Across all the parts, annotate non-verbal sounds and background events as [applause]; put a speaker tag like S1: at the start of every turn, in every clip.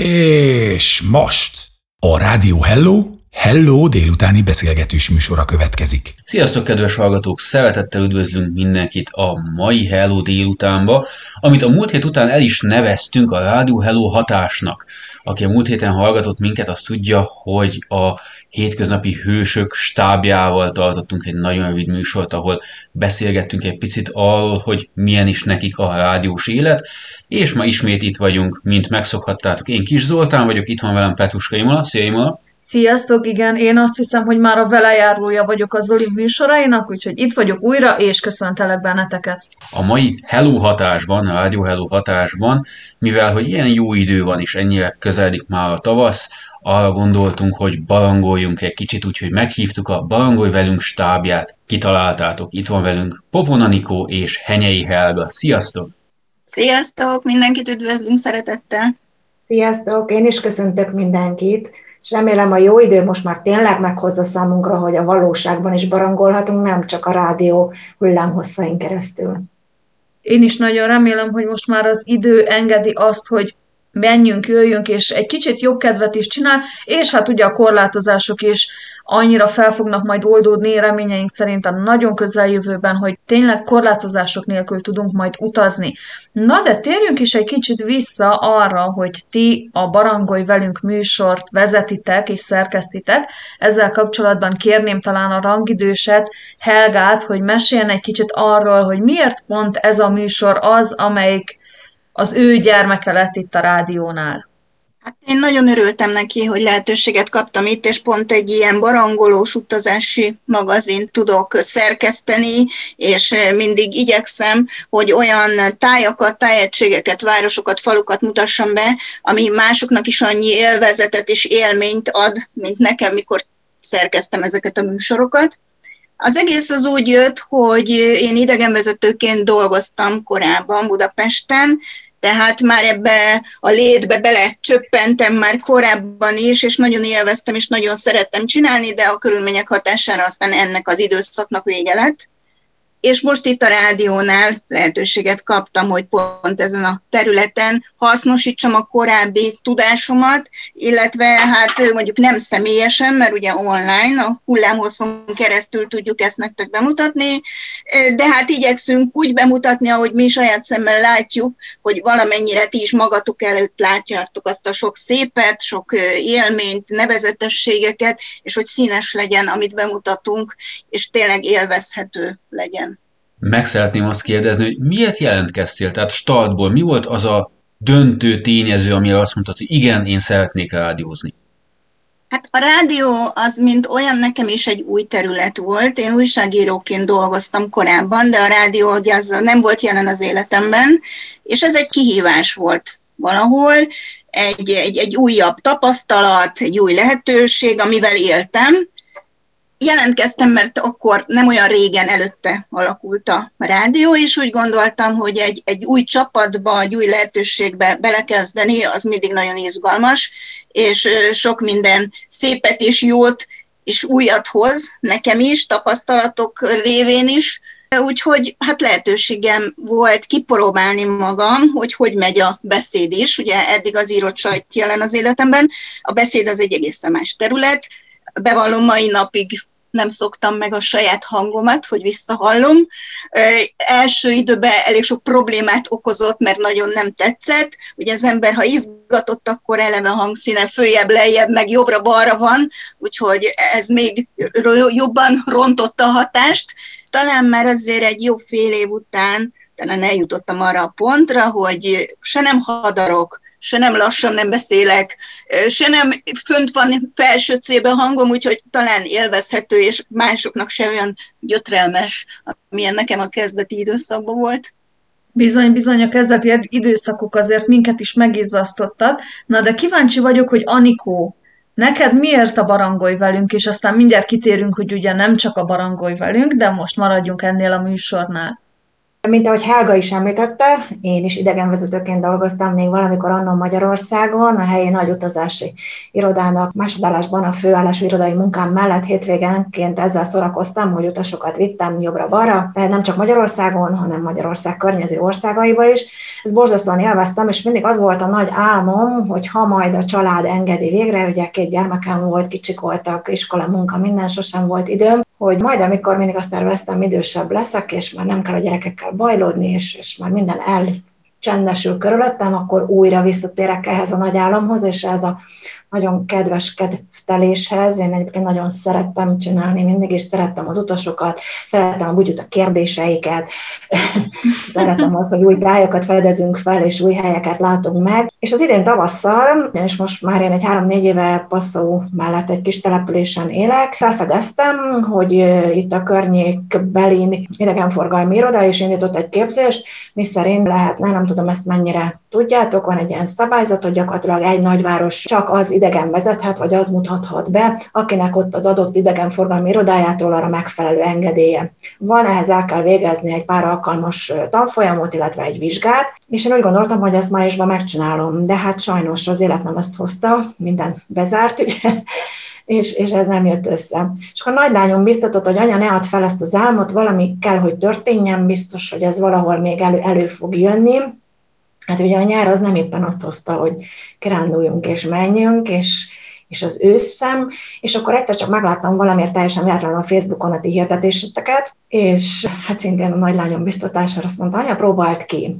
S1: És most a Rádió Hello Hello délutáni beszélgetős műsora következik.
S2: Sziasztok, kedves hallgatók! Szeretettel üdvözlünk mindenkit a mai Hello délutánba, amit a múlt hét után el is neveztünk a Rádió Hello hatásnak. Aki a múlt héten hallgatott minket, az tudja, hogy a hétköznapi hősök stábjával tartottunk egy nagyon rövid műsort, ahol beszélgettünk egy picit arról, hogy milyen is nekik a rádiós élet, és ma ismét itt vagyunk, mint megszokhattátok. Én Kis Zoltán vagyok, itt van velem Petruska Imola. Szia Imola!
S3: Sziasztok, igen, én azt hiszem, hogy már a velejárója vagyok a Zoli műsorainak, úgyhogy itt vagyok újra, és köszöntelek benneteket.
S2: A mai Hello hatásban, a Rádió Hello hatásban, mivel hogy ilyen jó idő van, és ennyire közeledik már a tavasz, arra gondoltunk, hogy barangoljunk egy kicsit, úgyhogy meghívtuk a Barangolj velünk stábját. Kitaláltátok, itt van velünk Popona Nikó és Henyei Helga. Sziasztok!
S4: Sziasztok! Mindenkit üdvözlünk szeretettel!
S5: Sziasztok! Én is köszöntök mindenkit! és remélem a jó idő most már tényleg meghozza számunkra, hogy a valóságban is barangolhatunk, nem csak a rádió hullámhosszain keresztül.
S3: Én is nagyon remélem, hogy most már az idő engedi azt, hogy menjünk, jöjjünk, és egy kicsit jobb kedvet is csinál, és hát ugye a korlátozások is annyira fel fognak majd oldódni reményeink szerint a nagyon közeljövőben, hogy tényleg korlátozások nélkül tudunk majd utazni. Na de térjünk is egy kicsit vissza arra, hogy ti a Barangolj velünk műsort vezetitek és szerkesztitek. Ezzel kapcsolatban kérném talán a rangidőset, Helgát, hogy meséljen egy kicsit arról, hogy miért pont ez a műsor az, amelyik az ő gyermeke lett itt a rádiónál.
S4: Hát én nagyon örültem neki, hogy lehetőséget kaptam itt, és pont egy ilyen barangolós utazási magazint tudok szerkeszteni, és mindig igyekszem, hogy olyan tájakat, tájegységeket, városokat, falukat mutassam be, ami másoknak is annyi élvezetet és élményt ad, mint nekem, mikor szerkeztem ezeket a műsorokat. Az egész az úgy jött, hogy én idegenvezetőként dolgoztam korábban Budapesten, tehát már ebbe a létbe bele csöppentem már korábban is, és nagyon élveztem, és nagyon szerettem csinálni, de a körülmények hatására aztán ennek az időszaknak vége lett és most itt a rádiónál lehetőséget kaptam, hogy pont ezen a területen hasznosítsam a korábbi tudásomat, illetve hát mondjuk nem személyesen, mert ugye online, a hullámhosszon keresztül tudjuk ezt nektek bemutatni, de hát igyekszünk úgy bemutatni, ahogy mi saját szemmel látjuk, hogy valamennyire ti is magatok előtt látjátok azt a sok szépet, sok élményt, nevezetességeket, és hogy színes legyen, amit bemutatunk, és tényleg élvezhető legyen
S2: meg szeretném azt kérdezni, hogy miért jelentkeztél? Tehát startból mi volt az a döntő tényező, ami azt mondta, hogy igen, én szeretnék rádiózni?
S4: Hát a rádió az, mint olyan nekem is egy új terület volt. Én újságíróként dolgoztam korábban, de a rádió ugye az nem volt jelen az életemben, és ez egy kihívás volt valahol, egy, egy, egy újabb tapasztalat, egy új lehetőség, amivel éltem, jelentkeztem, mert akkor nem olyan régen előtte alakult a rádió, és úgy gondoltam, hogy egy, egy új csapatba, egy új lehetőségbe belekezdeni, az mindig nagyon izgalmas, és sok minden szépet és jót és újat hoz nekem is, tapasztalatok révén is, Úgyhogy hát lehetőségem volt kipróbálni magam, hogy hogy megy a beszéd is. Ugye eddig az írott sajt jelen az életemben, a beszéd az egy egészen más terület. Bevallom, mai napig nem szoktam meg a saját hangomat, hogy visszahallom. Első időben elég sok problémát okozott, mert nagyon nem tetszett. Ugye az ember, ha izgatott, akkor eleve hangszíne följebb, lejjebb, meg jobbra-balra van, úgyhogy ez még jobban rontotta a hatást. Talán már azért egy jó fél év után talán eljutottam arra a pontra, hogy se nem hadarok, se nem lassan nem beszélek, se nem fönt van felső célben hangom, úgyhogy talán élvezhető, és másoknak se olyan gyötrelmes, amilyen nekem a kezdeti időszakban volt.
S3: Bizony, bizony, a kezdeti időszakok azért minket is megizzasztottak. Na, de kíváncsi vagyok, hogy Anikó, neked miért a barangolj velünk, és aztán mindjárt kitérünk, hogy ugye nem csak a barangolj velünk, de most maradjunk ennél a műsornál.
S5: Mint ahogy Helga is említette, én is idegenvezetőként dolgoztam még valamikor annól Magyarországon, a helyi nagy utazási irodának másodállásban a főállású irodai munkám mellett hétvégenként ezzel szórakoztam, hogy utasokat vittem jobbra-balra, nem csak Magyarországon, hanem Magyarország környező országaiba is. Ezt borzasztóan élveztem, és mindig az volt a nagy álmom, hogy ha majd a család engedi végre, ugye két gyermekem volt, kicsik voltak, iskola, munka, minden, sosem volt időm, hogy majd amikor mindig azt terveztem, idősebb leszek, és már nem kell a gyerekekkel bajlódni, és, és már minden el csendesül körülöttem, akkor újra visszatérek ehhez a nagy álomhoz, és ez a nagyon kedves kedvteléshez. Én egyébként nagyon szerettem csinálni, mindig is szerettem az utasokat, szerettem a a kérdéseiket, [laughs] szeretem azt, hogy új tájakat fedezünk fel, és új helyeket látunk meg. És az idén tavasszal, és most már én egy három-négy éve passzó mellett egy kis településen élek, felfedeztem, hogy itt a környékbeli idegenforgalmi iroda is indított egy képzést, mi szerint lehetne, nem tudom ezt mennyire tudjátok, van egy ilyen szabályzat, hogy gyakorlatilag egy nagyváros csak az idegen vezethet, vagy az mutathat be, akinek ott az adott idegenforgalmi irodájától arra megfelelő engedélye. Van, ehhez el kell végezni egy pár alkalmas tanfolyamot, illetve egy vizsgát, és én úgy gondoltam, hogy ezt májusban megcsinálom, de hát sajnos az élet nem ezt hozta, minden bezárt, [laughs] ugye, és, és ez nem jött össze. És akkor nagy lányom biztatott, hogy anya, ne add fel ezt az álmot, valami kell, hogy történjen, biztos, hogy ez valahol még elő, elő fog jönni, Hát ugye a nyár az nem éppen azt hozta, hogy kiránduljunk és menjünk, és, és az őszem, és akkor egyszer csak megláttam valamiért teljesen véletlenül a Facebookon a ti hirdetéseteket, és hát szintén a nagylányom biztatására azt mondta, anya, próbált ki.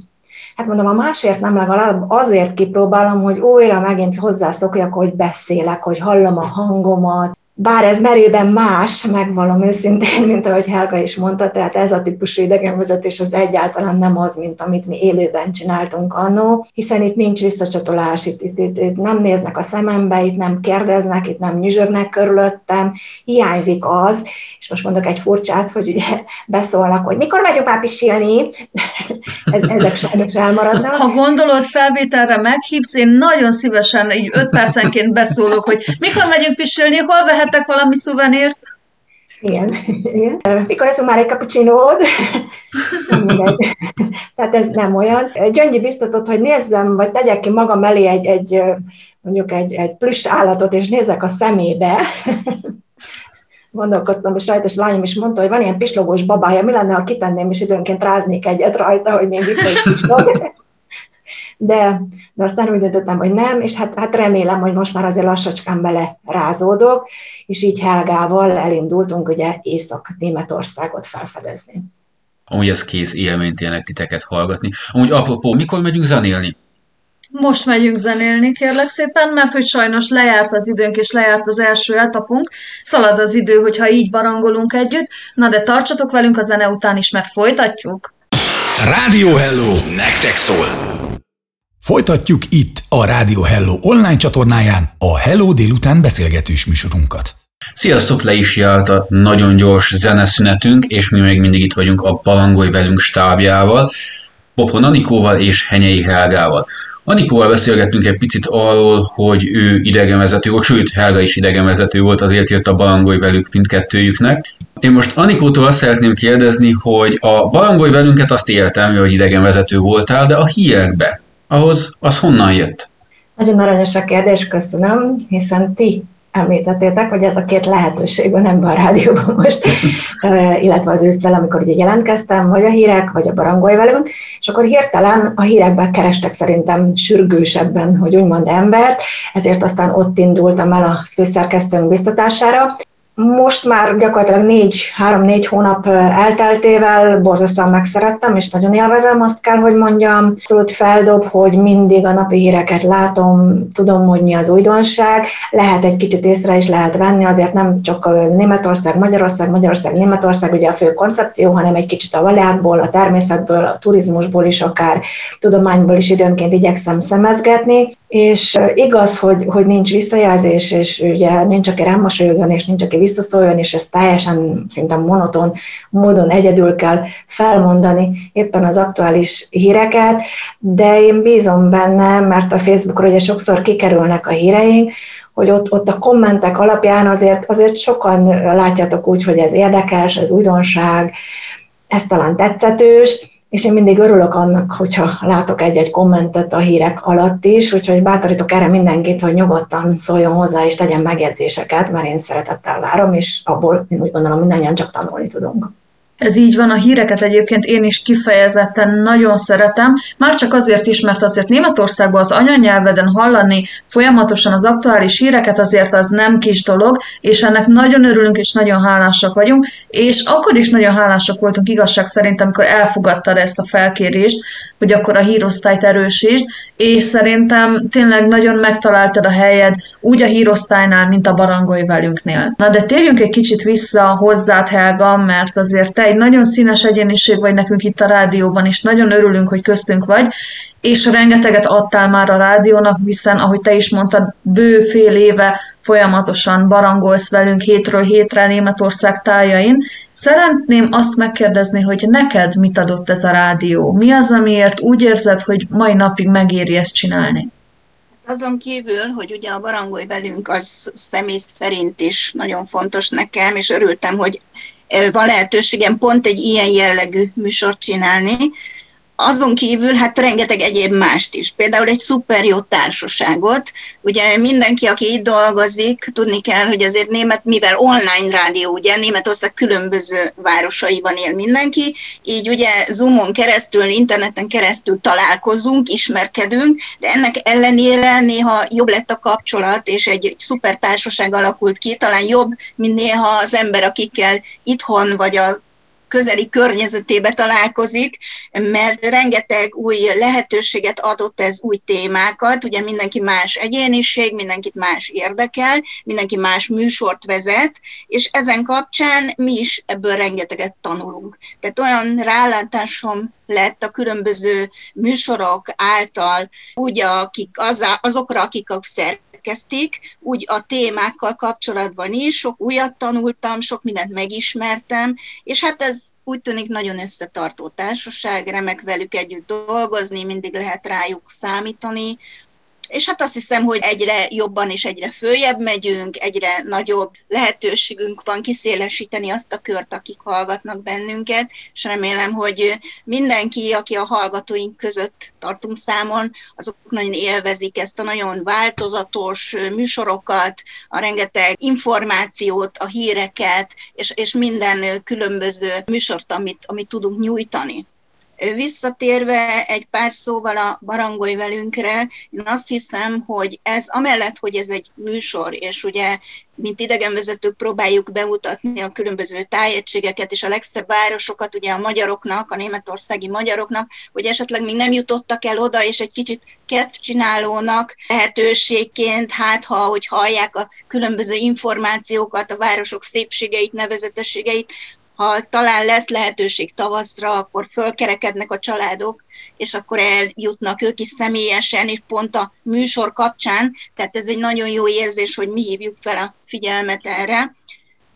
S5: Hát mondom, a másért nem legalább azért kipróbálom, hogy újra megint hozzászokjak, hogy beszélek, hogy hallom a hangomat, bár ez merőben más, megvalom őszintén, mint ahogy Helga is mondta, tehát ez a típusú idegenvezetés az egyáltalán nem az, mint amit mi élőben csináltunk annó, hiszen itt nincs visszacsatolás, itt, itt, itt, itt nem néznek a szemembe, itt nem kérdeznek, itt nem nyüzsögnek körülöttem, hiányzik az, és most mondok egy furcsát, hogy ugye beszólnak, hogy mikor megyünk már pisilni, ez, ezek sajnos elmaradnak.
S3: Ha gondolod, felvételre meghívsz, én nagyon szívesen így öt percenként beszólok, hogy mikor megyünk pisilni, hol vehet vehettek valami szuvenírt?
S5: Igen, igen. Mikor eszünk már egy kapucsinót? [laughs] Tehát ez nem olyan. Gyöngyi biztatott, hogy nézzem, vagy tegyek ki magam elé egy, egy mondjuk egy, egy plusz állatot, és nézek a szemébe. [laughs] Gondolkoztam, és rajta, és lányom is mondta, hogy van ilyen pislogós babája, mi lenne, ha kitenném, és időnként ráznék egyet rajta, hogy még vissza is pislog de, de aztán úgy döntöttem, hogy nem, és hát, hát remélem, hogy most már azért lassacskán bele rázódok, és így Helgával elindultunk ugye Észak-Németországot felfedezni.
S2: Amúgy ez kész élmény tényleg titeket hallgatni. Amúgy apropó, mikor megyünk zenélni?
S3: Most megyünk zenélni, kérlek szépen, mert hogy sajnos lejárt az időnk, és lejárt az első etapunk. Szalad az idő, hogyha így barangolunk együtt. Na de tartsatok velünk a zene után is, mert folytatjuk.
S1: Rádió Hello, nektek szól! Folytatjuk itt a Rádió Hello online csatornáján a Hello délután beszélgetős műsorunkat.
S2: Sziasztok, le is járt a nagyon gyors zeneszünetünk, és mi még mindig itt vagyunk a Palangolj velünk stábjával, Popon Anikóval és Henyei Helgával. Anikóval beszélgettünk egy picit arról, hogy ő idegenvezető volt, sőt, Helga is idegenvezető volt, azért jött a Balangolj velük mindkettőjüknek. Én most Anikótól azt szeretném kérdezni, hogy a Balangolj velünket azt éltem, hogy idegenvezető voltál, de a hírekbe, ahhoz az honnan jött?
S5: Nagyon aranyos a kérdés, köszönöm, hiszen ti említettétek, hogy ez a két lehetőség van ebben a rádióban most, [laughs] illetve az ősszel, amikor ugye jelentkeztem, vagy a hírek, vagy a barangolj velünk, és akkor hirtelen a hírekben kerestek szerintem sürgősebben, hogy úgymond embert, ezért aztán ott indultam el a főszerkesztőnk biztatására, most már gyakorlatilag négy, három-négy hónap elteltével borzasztóan megszerettem, és nagyon élvezem, azt kell, hogy mondjam. Abszolút feldob, hogy mindig a napi híreket látom, tudom, hogy mi az újdonság, lehet egy kicsit észre is lehet venni, azért nem csak a Németország, Magyarország, Magyarország, Németország ugye a fő koncepció, hanem egy kicsit a valákból, a természetből, a turizmusból is, akár tudományból is időnként igyekszem szemezgetni, és igaz, hogy, hogy nincs visszajelzés, és ugye nincs, aki rám mosolyogjon, és nincs, aki visszaszóljon, és ezt teljesen szinte monoton módon egyedül kell felmondani éppen az aktuális híreket, de én bízom benne, mert a Facebookról ugye sokszor kikerülnek a híreink, hogy ott, ott a kommentek alapján azért, azért sokan látjátok úgy, hogy ez érdekes, ez újdonság, ez talán tetszetős, és én mindig örülök annak, hogyha látok egy-egy kommentet a hírek alatt is, úgyhogy bátorítok erre mindenkit, hogy nyugodtan szóljon hozzá és tegyen megjegyzéseket, mert én szeretettel várom, és abból én úgy gondolom mindannyian csak tanulni tudunk.
S3: Ez így van, a híreket egyébként én is kifejezetten nagyon szeretem, már csak azért is, mert azért Németországban az anyanyelveden hallani folyamatosan az aktuális híreket azért az nem kis dolog, és ennek nagyon örülünk és nagyon hálásak vagyunk, és akkor is nagyon hálásak voltunk igazság szerint, amikor elfogadtad ezt a felkérést, hogy akkor a hírosztályt erősítsd, és szerintem tényleg nagyon megtaláltad a helyed úgy a hírosztálynál, mint a barangolj velünknél. Na de térjünk egy kicsit vissza hozzád, Helga, mert azért te egy nagyon színes egyéniség vagy nekünk itt a rádióban, és nagyon örülünk, hogy köztünk vagy, és rengeteget adtál már a rádiónak, hiszen, ahogy te is mondtad, bő fél éve folyamatosan barangolsz velünk hétről hétre Németország tájain. Szeretném azt megkérdezni, hogy neked mit adott ez a rádió? Mi az, amiért úgy érzed, hogy mai napig megéri ezt csinálni?
S4: Azon kívül, hogy ugye a barangolj velünk az személy szerint is nagyon fontos nekem, és örültem, hogy van lehetőségem pont egy ilyen jellegű műsort csinálni, azon kívül hát rengeteg egyéb mást is. Például egy szuper jó társaságot. Ugye mindenki, aki itt dolgozik, tudni kell, hogy azért német, mivel online rádió, ugye Németország különböző városaiban él mindenki, így ugye Zoomon keresztül, interneten keresztül találkozunk, ismerkedünk, de ennek ellenére néha jobb lett a kapcsolat, és egy, egy szuper társaság alakult ki, talán jobb, mint néha az ember, akikkel itthon vagy a közeli környezetébe találkozik, mert rengeteg új lehetőséget adott ez új témákat, ugye mindenki más egyéniség, mindenkit más érdekel, mindenki más műsort vezet, és ezen kapcsán mi is ebből rengeteget tanulunk. Tehát olyan rálátásom lett a különböző műsorok által, úgy akik az, azokra, akik a elkezdték, úgy a témákkal kapcsolatban is, sok újat tanultam, sok mindent megismertem, és hát ez úgy tűnik nagyon összetartó társaság, remek velük együtt dolgozni, mindig lehet rájuk számítani, és hát azt hiszem, hogy egyre jobban és egyre följebb megyünk, egyre nagyobb lehetőségünk van kiszélesíteni azt a kört, akik hallgatnak bennünket, és remélem, hogy mindenki, aki a hallgatóink között tartunk számon, azok nagyon élvezik ezt a nagyon változatos műsorokat, a rengeteg információt, a híreket, és, és minden különböző műsort, amit, amit tudunk nyújtani. Visszatérve egy pár szóval a barangolj velünkre, én azt hiszem, hogy ez amellett, hogy ez egy műsor, és ugye mint idegenvezetők próbáljuk bemutatni a különböző tájegységeket és a legszebb városokat ugye a magyaroknak, a németországi magyaroknak, hogy esetleg még nem jutottak el oda, és egy kicsit csinálónak lehetőségként, hát ha, hogy hallják a különböző információkat, a városok szépségeit, nevezetességeit, ha talán lesz lehetőség tavaszra, akkor fölkerekednek a családok, és akkor eljutnak ők is személyesen, és pont a műsor kapcsán, tehát ez egy nagyon jó érzés, hogy mi hívjuk fel a figyelmet erre.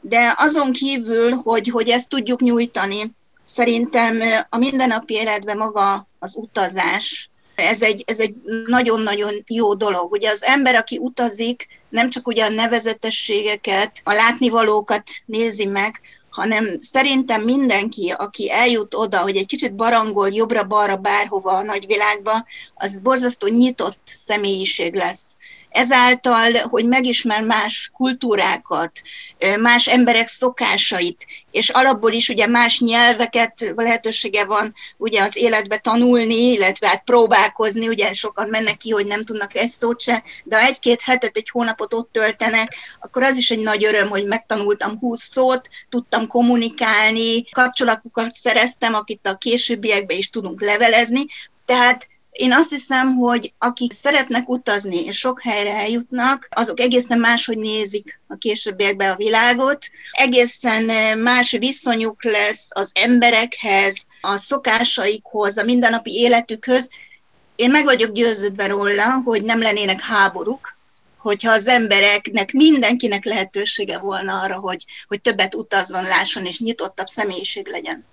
S4: De azon kívül, hogy, hogy ezt tudjuk nyújtani, szerintem a mindennapi életben maga az utazás, ez egy, ez egy nagyon-nagyon jó dolog. Ugye az ember, aki utazik, nem csak ugye a nevezetességeket, a látnivalókat nézi meg, hanem szerintem mindenki, aki eljut oda, hogy egy kicsit barangol jobbra-balra bárhova a nagyvilágba, az borzasztó nyitott személyiség lesz ezáltal, hogy megismer más kultúrákat, más emberek szokásait, és alapból is ugye más nyelveket lehetősége van ugye az életbe tanulni, illetve hát próbálkozni, ugye sokan mennek ki, hogy nem tudnak egy szót se, de ha egy-két hetet, egy hónapot ott töltenek, akkor az is egy nagy öröm, hogy megtanultam húsz szót, tudtam kommunikálni, kapcsolatokat szereztem, akit a későbbiekben is tudunk levelezni, tehát én azt hiszem, hogy akik szeretnek utazni és sok helyre eljutnak, azok egészen máshogy nézik a későbbiekben a világot, egészen eh, más viszonyuk lesz az emberekhez, a szokásaikhoz, a mindennapi életükhöz. Én meg vagyok győződve róla, hogy nem lennének háborúk, hogyha az embereknek, mindenkinek lehetősége volna arra, hogy, hogy többet utazzon, lásson és nyitottabb személyiség legyen.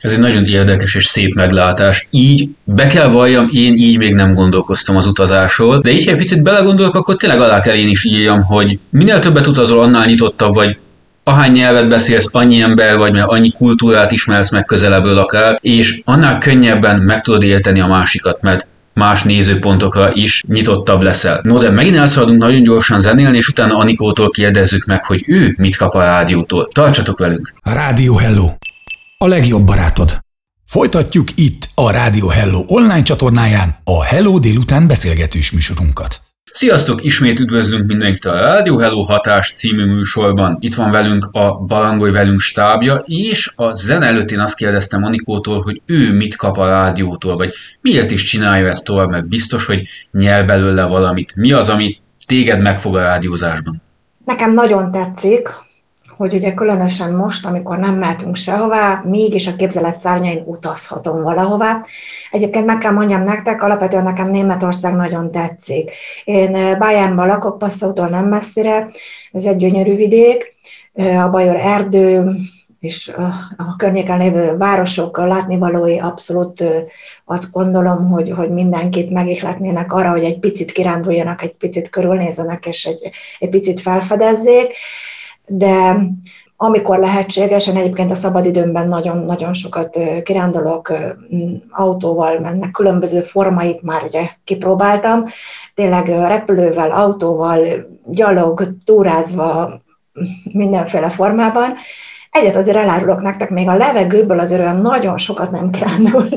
S2: Ez egy nagyon érdekes és szép meglátás. Így be kell valljam, én így még nem gondolkoztam az utazásról, de így, ha egy picit belegondolok, akkor tényleg alá kell én is írjam, hogy minél többet utazol, annál nyitottabb vagy ahány nyelvet beszélsz, annyi ember vagy, mert annyi kultúrát ismersz meg közelebbről akár, és annál könnyebben meg tudod érteni a másikat, mert más nézőpontokra is nyitottabb leszel. No, de megint elszaladunk nagyon gyorsan zenélni, és utána Anikótól kérdezzük meg, hogy ő mit kap a rádiótól. Tartsatok velünk!
S1: Rádió Hello! A legjobb barátod! Folytatjuk itt a Rádió Hello online csatornáján a Hello délután beszélgetős műsorunkat.
S2: Sziasztok! Ismét üdvözlünk mindenkit a Rádió Hello Hatás című műsorban. Itt van velünk a Barangoly velünk stábja, és a zene előtt én azt kérdeztem Anikótól, hogy ő mit kap a rádiótól, vagy miért is csinálja ezt tovább, mert biztos, hogy nyel belőle valamit. Mi az, ami téged megfog a rádiózásban?
S5: Nekem nagyon tetszik, hogy ugye különösen most, amikor nem mehetünk sehová, mégis a képzelet szárnyain utazhatom valahová. Egyébként meg kell mondjam nektek, alapvetően nekem Németország nagyon tetszik. Én eh, Bayernban lakok, Passautól nem messzire, ez egy gyönyörű vidék, eh, a Bajor erdő, és eh, a környéken lévő városok látnivalói abszolút azt gondolom, hogy, hogy mindenkit megihletnének arra, hogy egy picit kiránduljanak, egy picit körülnézzenek, és egy, egy picit felfedezzék de amikor lehetségesen, egyébként a szabadidőmben nagyon-nagyon sokat kirándulok, autóval mennek, különböző formait már ugye kipróbáltam, tényleg repülővel, autóval, gyalog, túrázva, mindenféle formában, Egyet azért elárulok nektek, még a levegőből azért olyan nagyon sokat nem kirándul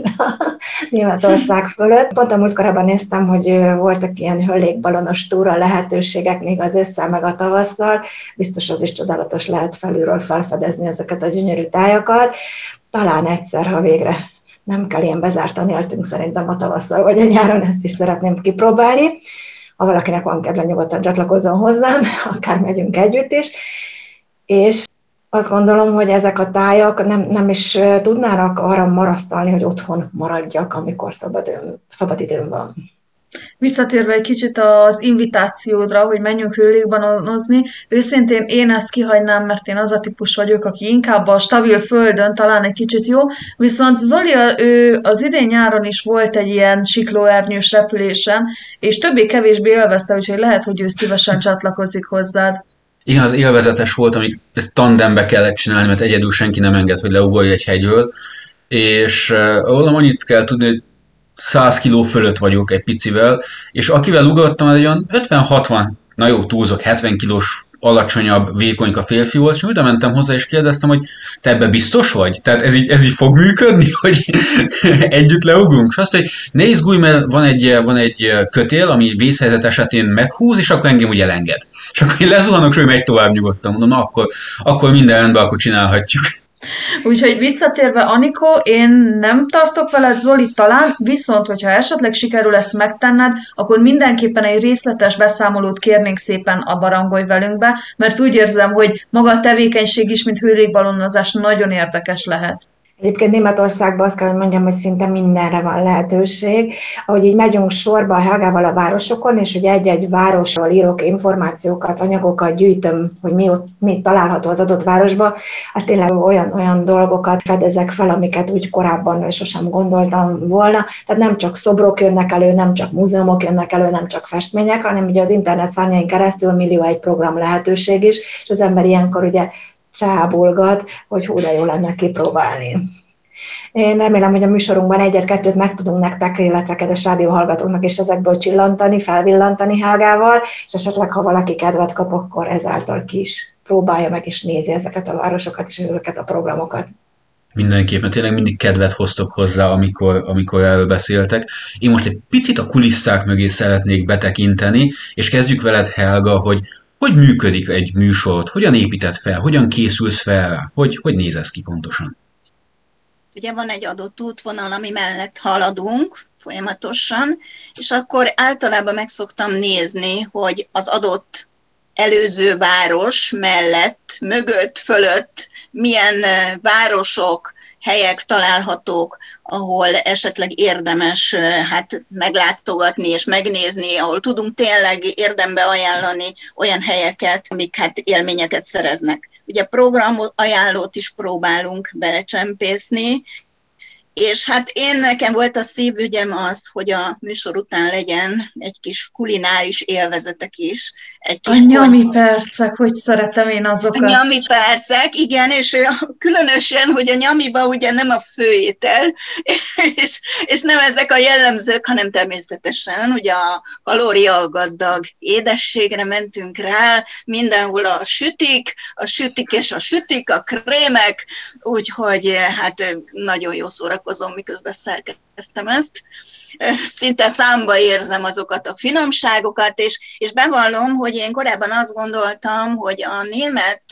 S5: [laughs] Németország fölött. Pont a múltkorában néztem, hogy voltak ilyen höllékbalonos túra lehetőségek még az ősszel meg a tavasszal. Biztos az is csodálatos lehet felülről felfedezni ezeket a gyönyörű tájakat. Talán egyszer, ha végre nem kell ilyen bezártan éltünk szerintem a tavasszal vagy a nyáron, ezt is szeretném kipróbálni. Ha valakinek van kedve, nyugodtan csatlakozzon hozzám, [laughs] akár megyünk együtt is. És azt gondolom, hogy ezek a tájak nem, nem is tudnának arra marasztalni, hogy otthon maradjak, amikor szabad, szabad időm van.
S3: Visszatérve egy kicsit az invitációdra, hogy menjünk hőlékbanozni, őszintén én ezt kihagynám, mert én az a típus vagyok, aki inkább a stabil földön talán egy kicsit jó, viszont Zoli, ő az idén nyáron is volt egy ilyen siklóernyős repülésen, és többé-kevésbé élvezte, úgyhogy lehet, hogy ő szívesen csatlakozik hozzád.
S2: Igen, az élvezetes volt, amik ezt tandembe kellett csinálni, mert egyedül senki nem enged, hogy leugolja egy hegyről, és rólam annyit kell tudni, hogy 100 kiló fölött vagyok egy picivel, és akivel ugrottam, egy olyan 50-60, na jó, túlzok, 70 kilós alacsonyabb, vékonyka férfi volt, és oda mentem hozzá, és kérdeztem, hogy te ebbe biztos vagy? Tehát ez így, ez így fog működni, [laughs] hogy együtt leugrunk? És azt, hogy ne izgulj, mert van egy, van egy kötél, ami vészhelyzet esetén meghúz, és akkor engem úgy elenged. És akkor én lezuhanok, és ő megy tovább nyugodtan. Mondom, na akkor, akkor minden rendben, akkor csinálhatjuk.
S3: Úgyhogy visszatérve Anikó, én nem tartok veled, Zoli talán, viszont hogyha esetleg sikerül ezt megtenned, akkor mindenképpen egy részletes beszámolót kérnénk szépen a barangolj velünkbe, mert úgy érzem, hogy maga a tevékenység is, mint hőlékbalonozás nagyon érdekes lehet.
S5: Egyébként Németországban azt kell, hogy mondjam, hogy szinte mindenre van lehetőség. Ahogy így megyünk sorba a Helgával a városokon, és hogy egy-egy városról írok információkat, anyagokat gyűjtöm, hogy mi, ott, mi található az adott városba, hát tényleg olyan, olyan dolgokat fedezek fel, amiket úgy korábban sosem gondoltam volna. Tehát nem csak szobrok jönnek elő, nem csak múzeumok jönnek elő, nem csak festmények, hanem ugye az internet szárnyain keresztül millió egy program lehetőség is, és az ember ilyenkor ugye csábulgat, hogy hú, de jó lenne kipróbálni. Én remélem, hogy a műsorunkban egyet-kettőt meg tudunk nektek, illetve kedves rádióhallgatóknak is ezekből csillantani, felvillantani Hágával, és esetleg, ha valaki kedvet kap, akkor ezáltal ki is próbálja meg, és nézi ezeket a városokat és ezeket a programokat.
S2: Mindenképpen, tényleg mindig kedvet hoztok hozzá, amikor, amikor erről beszéltek. Én most egy picit a kulisszák mögé szeretnék betekinteni, és kezdjük veled, Helga, hogy hogy működik egy műsort? Hogyan épített fel? Hogyan készülsz fel rá? Hogy, hogy néz ez ki pontosan?
S4: Ugye van egy adott útvonal, ami mellett haladunk folyamatosan, és akkor általában meg szoktam nézni, hogy az adott előző város mellett, mögött, fölött milyen városok, helyek találhatók, ahol esetleg érdemes hát meglátogatni és megnézni, ahol tudunk tényleg érdembe ajánlani olyan helyeket, amik hát élményeket szereznek. Ugye program ajánlót is próbálunk belecsempészni, és hát én nekem volt a szívügyem az, hogy a műsor után legyen egy kis kulináris élvezetek is. Egy kis
S3: a nyami percek, hogy szeretem én azokat.
S4: A nyami percek, igen, és különösen, hogy a nyamiba ugye nem a főétel, [laughs] és, és nem ezek a jellemzők, hanem természetesen ugye a kalóriagazdag édességre mentünk rá, mindenhol a sütik, a sütik és a sütik, a krémek, úgyhogy hát nagyon jó szórakozás szórakozom, miközben szerkeztem ezt. Szinte számba érzem azokat a finomságokat, és, és bevallom, hogy én korábban azt gondoltam, hogy a német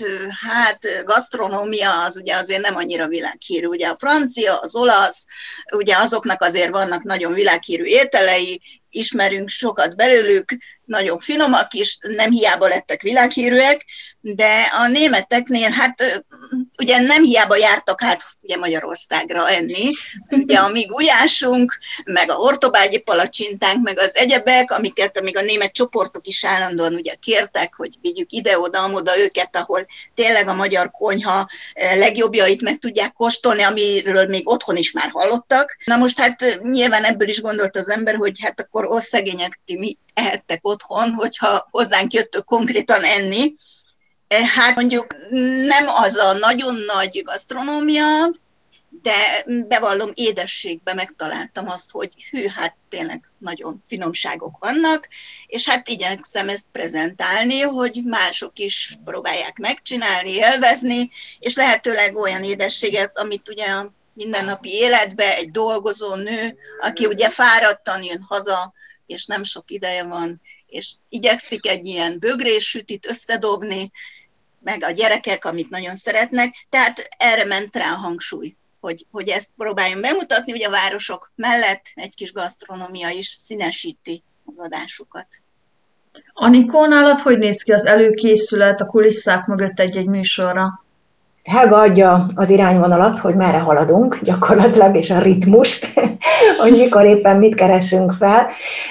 S4: hát gasztronómia az ugye azért nem annyira világhírű. Ugye a francia, az olasz, ugye azoknak azért vannak nagyon világhírű ételei, ismerünk sokat belőlük, nagyon finomak is, nem hiába lettek világhírűek, de a németeknél, hát ugye nem hiába jártak hát ugye Magyarországra enni, ugye a mi gulyásunk, meg a ortobágyi palacsintánk, meg az egyebek, amiket még a német csoportok is állandóan ugye kértek, hogy vigyük ide-oda-amoda őket, ahol tényleg a magyar konyha legjobbjait meg tudják kóstolni, amiről még otthon is már hallottak. Na most hát nyilván ebből is gondolt az ember, hogy hát akkor ó szegények, ti mi ehettek otthon, hogyha hozzánk jöttök konkrétan enni, E, hát mondjuk nem az a nagyon nagy gasztronómia, de bevallom, édességben megtaláltam azt, hogy hű, hát tényleg nagyon finomságok vannak, és hát igyekszem ezt prezentálni, hogy mások is próbálják megcsinálni, élvezni, és lehetőleg olyan édességet, amit ugye a mindennapi életbe egy dolgozó nő, aki ugye fáradtan jön haza, és nem sok ideje van, és igyekszik egy ilyen bögrés sütit összedobni, meg a gyerekek, amit nagyon szeretnek, tehát erre ment rá a hangsúly, hogy, hogy ezt próbáljunk bemutatni, ugye a városok mellett egy kis gasztronómia is színesíti az adásukat.
S3: Anikó, nálad hogy néz ki az előkészület a kulisszák mögött egy-egy műsorra?
S5: Helga adja az irányvonalat, hogy merre haladunk gyakorlatilag, és a ritmust, [laughs] hogy mikor éppen mit keresünk fel,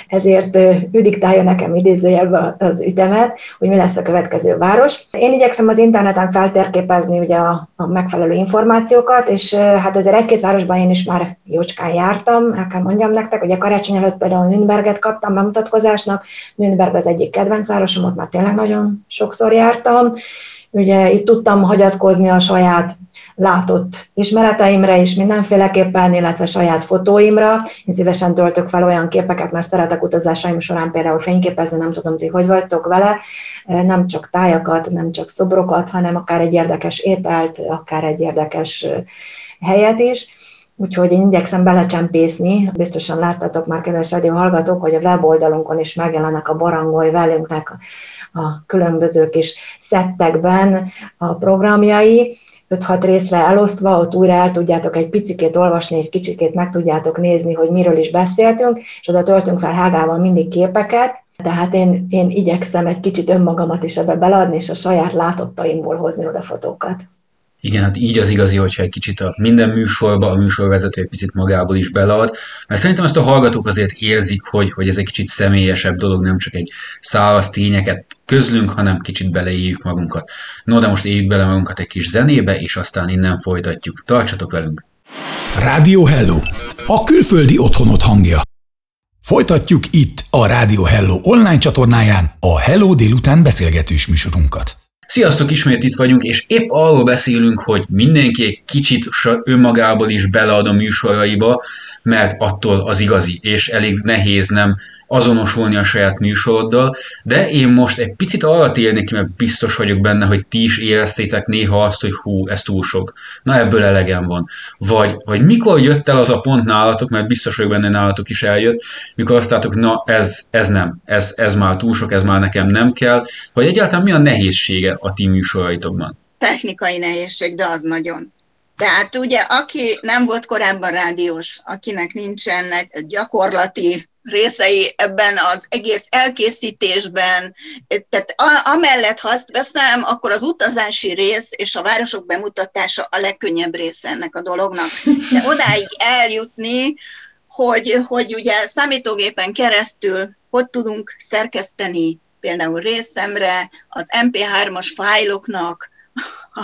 S5: ezért ő diktálja nekem idézőjelbe az ütemet, hogy mi lesz a következő város. Én igyekszem az interneten feltérképezni ugye a, a megfelelő információkat, és hát azért egy-két városban én is már jócskán jártam, el kell mondjam nektek, ugye karácsony előtt például Nürnberget kaptam bemutatkozásnak, Nürnberg az egyik kedvenc városom, ott már tényleg nagyon sokszor jártam, Ugye itt tudtam hagyatkozni a saját látott ismereteimre is mindenféleképpen, illetve saját fotóimra. Én szívesen töltök fel olyan képeket, mert szeretek utazásaim során például fényképezni, nem tudom, ti hogy vagytok vele, nem csak tájakat, nem csak szobrokat, hanem akár egy érdekes ételt, akár egy érdekes helyet is. Úgyhogy én igyekszem belecsempészni, biztosan láttátok már, kedves rádió hallgatók, hogy a weboldalunkon is megjelennek a barangolj velünknek a különböző kis szettekben a programjai, 5-6 részre elosztva, ott újra el tudjátok egy picikét olvasni, egy kicsikét meg tudjátok nézni, hogy miről is beszéltünk, és oda töltünk fel Hágával mindig képeket, tehát én, én igyekszem egy kicsit önmagamat is ebbe beleadni, és a saját látottaimból hozni oda fotókat.
S2: Igen, hát így az igazi, hogyha egy kicsit a minden műsorba a műsorvezető egy picit magából is belead, mert szerintem ezt a hallgatók azért érzik, hogy, hogy ez egy kicsit személyesebb dolog, nem csak egy száraz tényeket közlünk, hanem kicsit beleéljük magunkat. No, de most éljük bele magunkat egy kis zenébe, és aztán innen folytatjuk. Tartsatok velünk!
S1: Rádió Hello! A külföldi otthonot hangja. Folytatjuk itt a Rádió Hello online csatornáján a Hello délután beszélgetős műsorunkat.
S2: Sziasztok, ismét itt vagyunk, és épp arról beszélünk, hogy mindenki egy kicsit önmagából is belead a műsoraiba, mert attól az igazi, és elég nehéz nem azonosulni a saját műsoroddal, de én most egy picit arra térnék ki, mert biztos vagyok benne, hogy ti is éreztétek néha azt, hogy hú, ez túl sok. Na ebből elegem van. Vagy, vagy mikor jött el az a pont nálatok, mert biztos vagyok benne, nálatok is eljött, mikor azt láttok, na ez, ez nem, ez, ez már túl sok, ez már nekem nem kell, vagy egyáltalán mi a nehézsége a ti műsoraitokban?
S4: Technikai nehézség, de az nagyon. Tehát ugye, aki nem volt korábban rádiós, akinek nincsenek gyakorlati részei ebben az egész elkészítésben, tehát amellett, ha azt veszem, akkor az utazási rész és a városok bemutatása a legkönnyebb része ennek a dolognak. De odáig eljutni, hogy, hogy ugye számítógépen keresztül hogy tudunk szerkeszteni például részemre az MP3-as fájloknak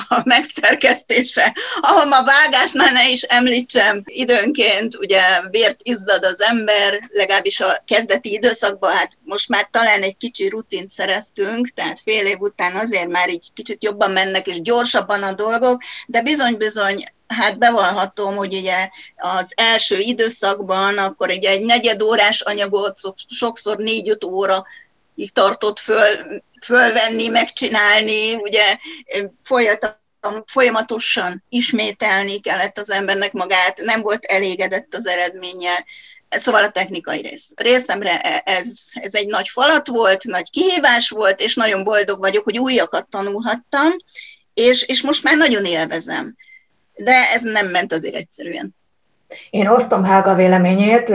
S4: a megszerkesztése, ahol a vágásnál ne is említsem, időnként ugye vért izzad az ember, legalábbis a kezdeti időszakban, hát most már talán egy kicsi rutint szereztünk, tehát fél év után azért már így kicsit jobban mennek és gyorsabban a dolgok, de bizony-bizony hát bevallhatom, hogy ugye az első időszakban akkor ugye egy negyedórás anyagot sokszor négy-öt óra tartott föl, fölvenni, megcsinálni, ugye folyamatosan ismételni kellett az embernek magát, nem volt elégedett az eredménnyel. Szóval a technikai rész. Részemre e- ez, ez egy nagy falat volt, nagy kihívás volt, és nagyon boldog vagyok, hogy újakat tanulhattam, és, és most már nagyon élvezem. De ez nem ment azért egyszerűen.
S5: Én osztom Helga véleményét,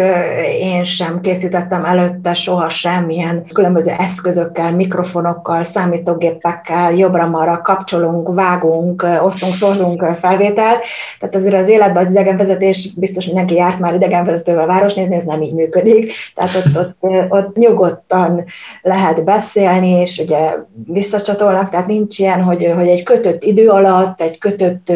S5: én sem készítettem előtte soha semmilyen különböző eszközökkel, mikrofonokkal, számítógépekkel, jobbra-marra kapcsolunk, vágunk, osztunk, szorzunk felvétel. Tehát azért az életben az idegenvezetés, biztos mindenki járt már idegenvezetővel városnézni, ez nem így működik. Tehát ott, ott, ott nyugodtan lehet beszélni, és ugye visszacsatolnak, tehát nincs ilyen, hogy, hogy egy kötött idő alatt, egy kötött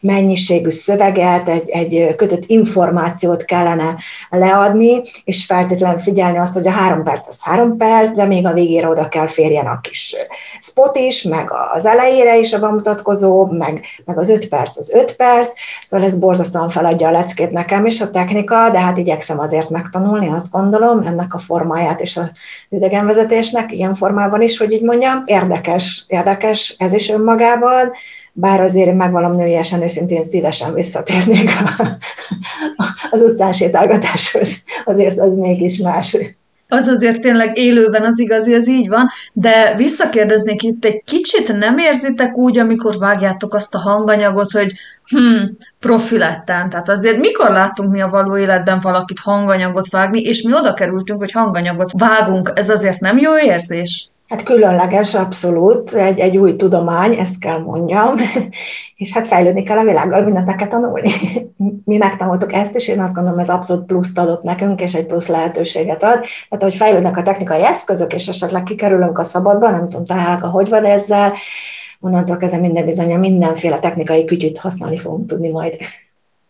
S5: mennyiségű szöveget, egy, egy kötött információt kellene leadni, és feltétlenül figyelni azt, hogy a három perc az három perc, de még a végére oda kell férjen a kis spot is, meg az elejére is a bemutatkozó, meg, meg az öt perc az öt perc, szóval ez borzasztóan feladja a leckét nekem is a technika, de hát igyekszem azért megtanulni, azt gondolom, ennek a formáját és az idegenvezetésnek ilyen formában is, hogy így mondjam, érdekes, érdekes ez is önmagában, bár azért megvalom nőiesen őszintén szívesen visszatérnék az utcán sétálgatáshoz, azért az mégis más.
S3: Az azért tényleg élőben az igazi, az így van, de visszakérdeznék itt egy kicsit, nem érzitek úgy, amikor vágjátok azt a hanganyagot, hogy hm, profiletten, tehát azért mikor láttunk mi a való életben valakit hanganyagot vágni, és mi oda kerültünk, hogy hanganyagot vágunk, ez azért nem jó érzés?
S5: Hát különleges, abszolút, egy, egy új tudomány, ezt kell mondjam, [laughs] és hát fejlődni kell a világgal, mindent meg kell tanulni. [laughs] Mi megtanultuk ezt, és én azt gondolom, ez abszolút pluszt adott nekünk, és egy plusz lehetőséget ad. Tehát, hogy fejlődnek a technikai eszközök, és esetleg kikerülünk a szabadba, nem tudom, találok, hogy van ezzel, onnantól kezdve minden bizony mindenféle technikai kütyüt használni fogunk tudni majd.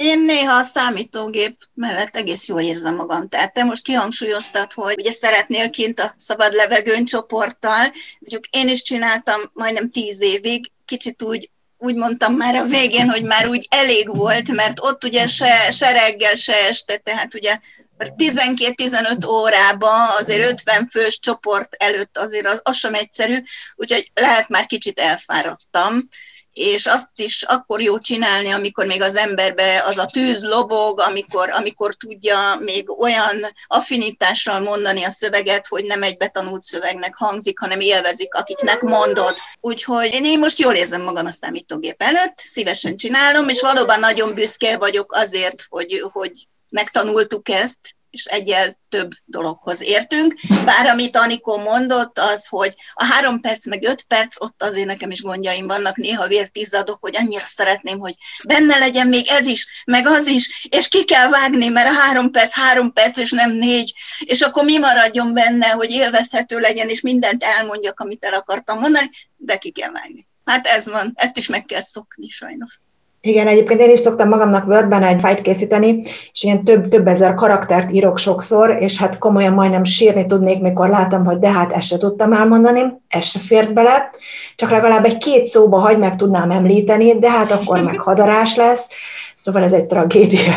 S4: Én néha a számítógép mellett egész jól érzem magam. Tehát te most kihangsúlyoztad, hogy ugye szeretnél kint a szabad levegőn csoporttal. Mondjuk én is csináltam majdnem tíz évig, kicsit úgy úgy mondtam már a végén, hogy már úgy elég volt, mert ott ugye se, se reggel, se este, tehát ugye 12-15 órában azért 50 fős csoport előtt azért az, az sem egyszerű, úgyhogy lehet már kicsit elfáradtam és azt is akkor jó csinálni, amikor még az emberbe az a tűz lobog, amikor, amikor tudja még olyan affinitással mondani a szöveget, hogy nem egy betanult szövegnek hangzik, hanem élvezik, akiknek mondod. Úgyhogy én most jól érzem magam a számítógép előtt, szívesen csinálom, és valóban nagyon büszke vagyok azért, hogy, hogy megtanultuk ezt, és egyel több dologhoz értünk. Bár amit Anikó mondott, az, hogy a három perc meg öt perc, ott azért nekem is gondjaim vannak, néha vért izzadok, hogy annyira szeretném, hogy benne legyen még ez is, meg az is, és ki kell vágni, mert a három perc három perc, és nem négy, és akkor mi maradjon benne, hogy élvezhető legyen, és mindent elmondjak, amit el akartam mondani, de ki kell vágni. Hát ez van, ezt is meg kell szokni sajnos.
S5: Igen, egyébként én is szoktam magamnak Wordben egy fájt készíteni, és ilyen több, több ezer karaktert írok sokszor, és hát komolyan majdnem sírni tudnék, mikor látom, hogy de hát ezt se tudtam elmondani, ez se fért bele, csak legalább egy két szóba hagy meg tudnám említeni, de hát akkor meg hadarás lesz, szóval ez egy tragédia.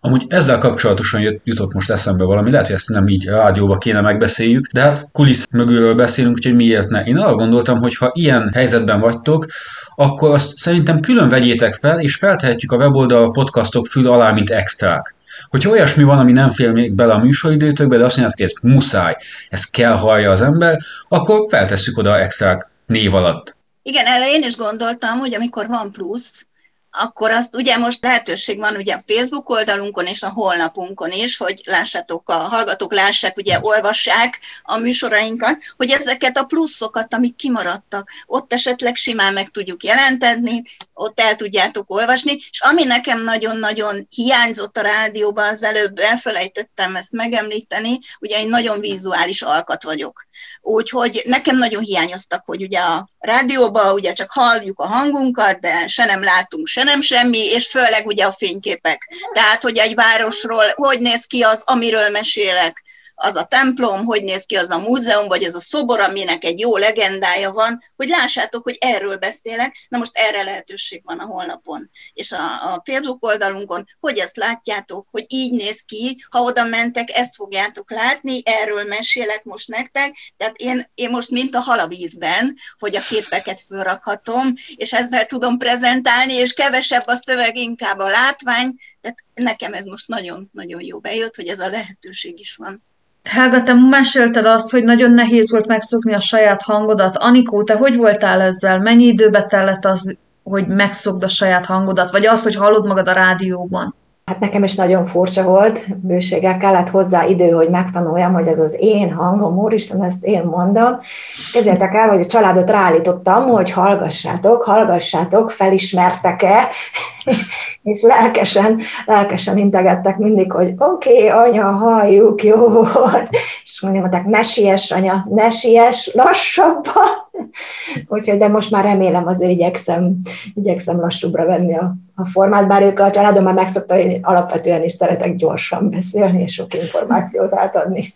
S2: Amúgy ezzel kapcsolatosan jutott most eszembe valami, lehet, hogy ezt nem így rádióba kéne megbeszéljük, de hát kulisz mögülről beszélünk, úgyhogy miért ne. Én arra gondoltam, hogy ha ilyen helyzetben vagytok, akkor azt szerintem külön vegyétek fel, és feltehetjük a weboldal a podcastok fül alá, mint extrák. Hogyha olyasmi van, ami nem fél még bele a műsoridőtökbe, de azt mondjátok, hogy ez muszáj, ez kell hallja az ember, akkor feltesszük oda extrák név alatt.
S4: Igen, erre én is gondoltam, hogy amikor van plusz, akkor azt ugye most lehetőség van ugye a Facebook oldalunkon és a holnapunkon is, hogy lássátok, a hallgatók lássák, ugye olvassák a műsorainkat, hogy ezeket a pluszokat, amik kimaradtak, ott esetleg simán meg tudjuk jelenteni, ott el tudjátok olvasni, és ami nekem nagyon-nagyon hiányzott a rádióban, az előbb elfelejtettem ezt megemlíteni, ugye egy nagyon vizuális alkat vagyok. Úgyhogy nekem nagyon hiányoztak, hogy ugye a rádióban ugye csak halljuk a hangunkat, de se nem látunk, se nem semmi, és főleg ugye a fényképek. Tehát, hogy egy városról hogy néz ki az, amiről mesélek, az a templom, hogy néz ki az a múzeum, vagy az a szobor, aminek egy jó legendája van, hogy lássátok, hogy erről beszélek, na most erre lehetőség van a holnapon, és a, a Facebook oldalunkon, hogy ezt látjátok, hogy így néz ki, ha oda mentek, ezt fogjátok látni, erről mesélek most nektek, tehát én, én most mint a halavízben, hogy a képeket fölrakhatom, és ezzel tudom prezentálni, és kevesebb a szöveg, inkább a látvány, tehát nekem ez most nagyon-nagyon jó bejött, hogy ez a lehetőség is van.
S3: Helga, te mesélted azt, hogy nagyon nehéz volt megszokni a saját hangodat. Anikó, te hogy voltál ezzel? Mennyi időbe tellett az, hogy megszokd a saját hangodat? Vagy az, hogy hallod magad a rádióban?
S5: Hát nekem is nagyon furcsa volt, bőséggel kellett hozzá idő, hogy megtanuljam, hogy ez az én hangom, úristen, ezt én mondom. És kezdjétek el, hogy a családot ráállítottam, hogy hallgassátok, hallgassátok, felismertek-e, [laughs] és lelkesen, lelkesen integettek mindig, hogy oké, okay, anya, halljuk, jó, és mondják, mesies, anya, ne siess, lassabban. [laughs] Úgyhogy, de most már remélem azért igyekszem, igyekszem lassúbbra venni a, a formát, bár ők a családom már megszokta, hogy alapvetően is szeretek gyorsan beszélni és sok információt átadni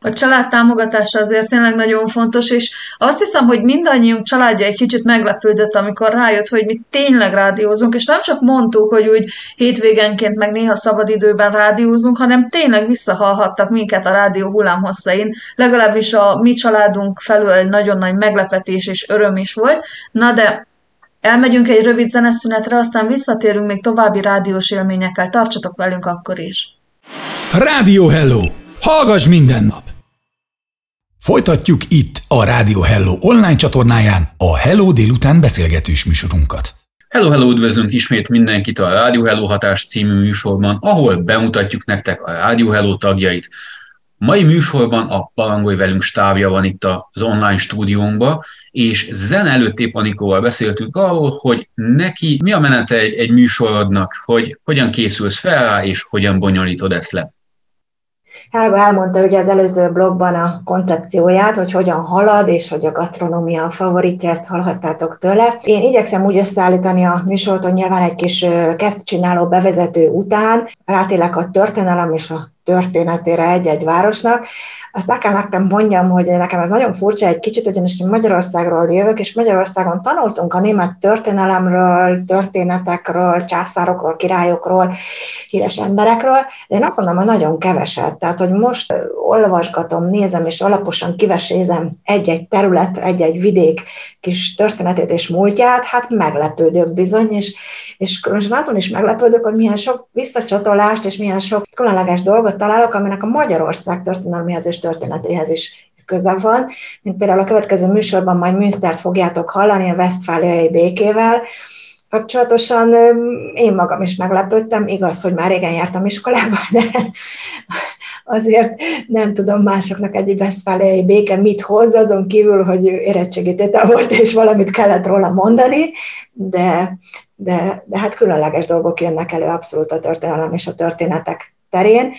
S3: a család támogatása azért tényleg nagyon fontos, és azt hiszem, hogy mindannyiunk családja egy kicsit meglepődött, amikor rájött, hogy mi tényleg rádiózunk, és nem csak mondtuk, hogy úgy hétvégenként, meg néha szabadidőben rádiózunk, hanem tényleg visszahallhattak minket a rádió hullámhosszain, legalábbis a mi családunk felül egy nagyon nagy meglepetés és öröm is volt. Na de elmegyünk egy rövid zeneszünetre, aztán visszatérünk még további rádiós élményekkel. Tartsatok velünk akkor is!
S1: Rádió Hello! Hallgass minden nap! Folytatjuk itt a Rádió Hello online csatornáján a Hello délután beszélgetős műsorunkat.
S2: Hello, hello, üdvözlünk ismét mindenkit a Rádió Hello hatás című műsorban, ahol bemutatjuk nektek a Rádió Hello tagjait. Mai műsorban a Palangolj velünk stábja van itt az online stúdiónkban, és zene előtt épp Anikóval beszéltünk arról, hogy neki mi a menete egy, egy műsorodnak, hogy hogyan készülsz fel rá, és hogyan bonyolítod ezt le.
S5: Helga elmondta ugye az előző blogban a koncepcióját, hogy hogyan halad, és hogy a gasztronómia a favoritja, ezt hallhattátok tőle. Én igyekszem úgy összeállítani a műsort, hogy nyilván egy kis csináló bevezető után rátélek a történelem és a történetére egy-egy városnak, azt nekem nektem mondjam, hogy nekem ez nagyon furcsa egy kicsit, ugyanis én Magyarországról jövök, és Magyarországon tanultunk a német történelemről, történetekről, császárokról, királyokról, híres emberekről, de én azt mondom, hogy nagyon keveset. Tehát, hogy most olvasgatom, nézem és alaposan kivesézem egy-egy terület, egy-egy vidék kis történetét és múltját, hát meglepődök bizony, és, és különösen azon is meglepődök, hogy milyen sok visszacsatolást és milyen sok különleges dolgot találok, aminek a Magyarország történelmihez és történetéhez is köze van, mint például a következő műsorban majd Münstert fogjátok hallani a Westfáliai békével, kapcsolatosan én magam is meglepődtem, igaz, hogy már régen jártam iskolába, de azért nem tudom másoknak egy veszfáliai béke mit hoz, azon kívül, hogy érettségítétel volt, és valamit kellett róla mondani, de, de, de hát különleges dolgok jönnek elő abszolút a történelem és a történetek terén.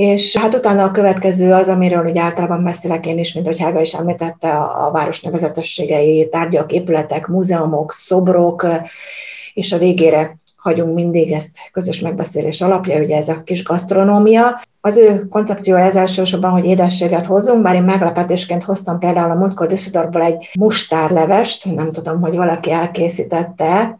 S5: És hát utána a következő az, amiről ugye általában beszélek én is, mint hogy Helga is említette, a, város nevezetességei, tárgyak, épületek, múzeumok, szobrok, és a végére hagyunk mindig ezt közös megbeszélés alapja, ugye ez a kis gasztronómia. Az ő koncepciója ez elsősorban, hogy édességet hozunk, bár én meglepetésként hoztam például a múltkor Düsseldorfból egy mustárlevest, nem tudom, hogy valaki elkészítette,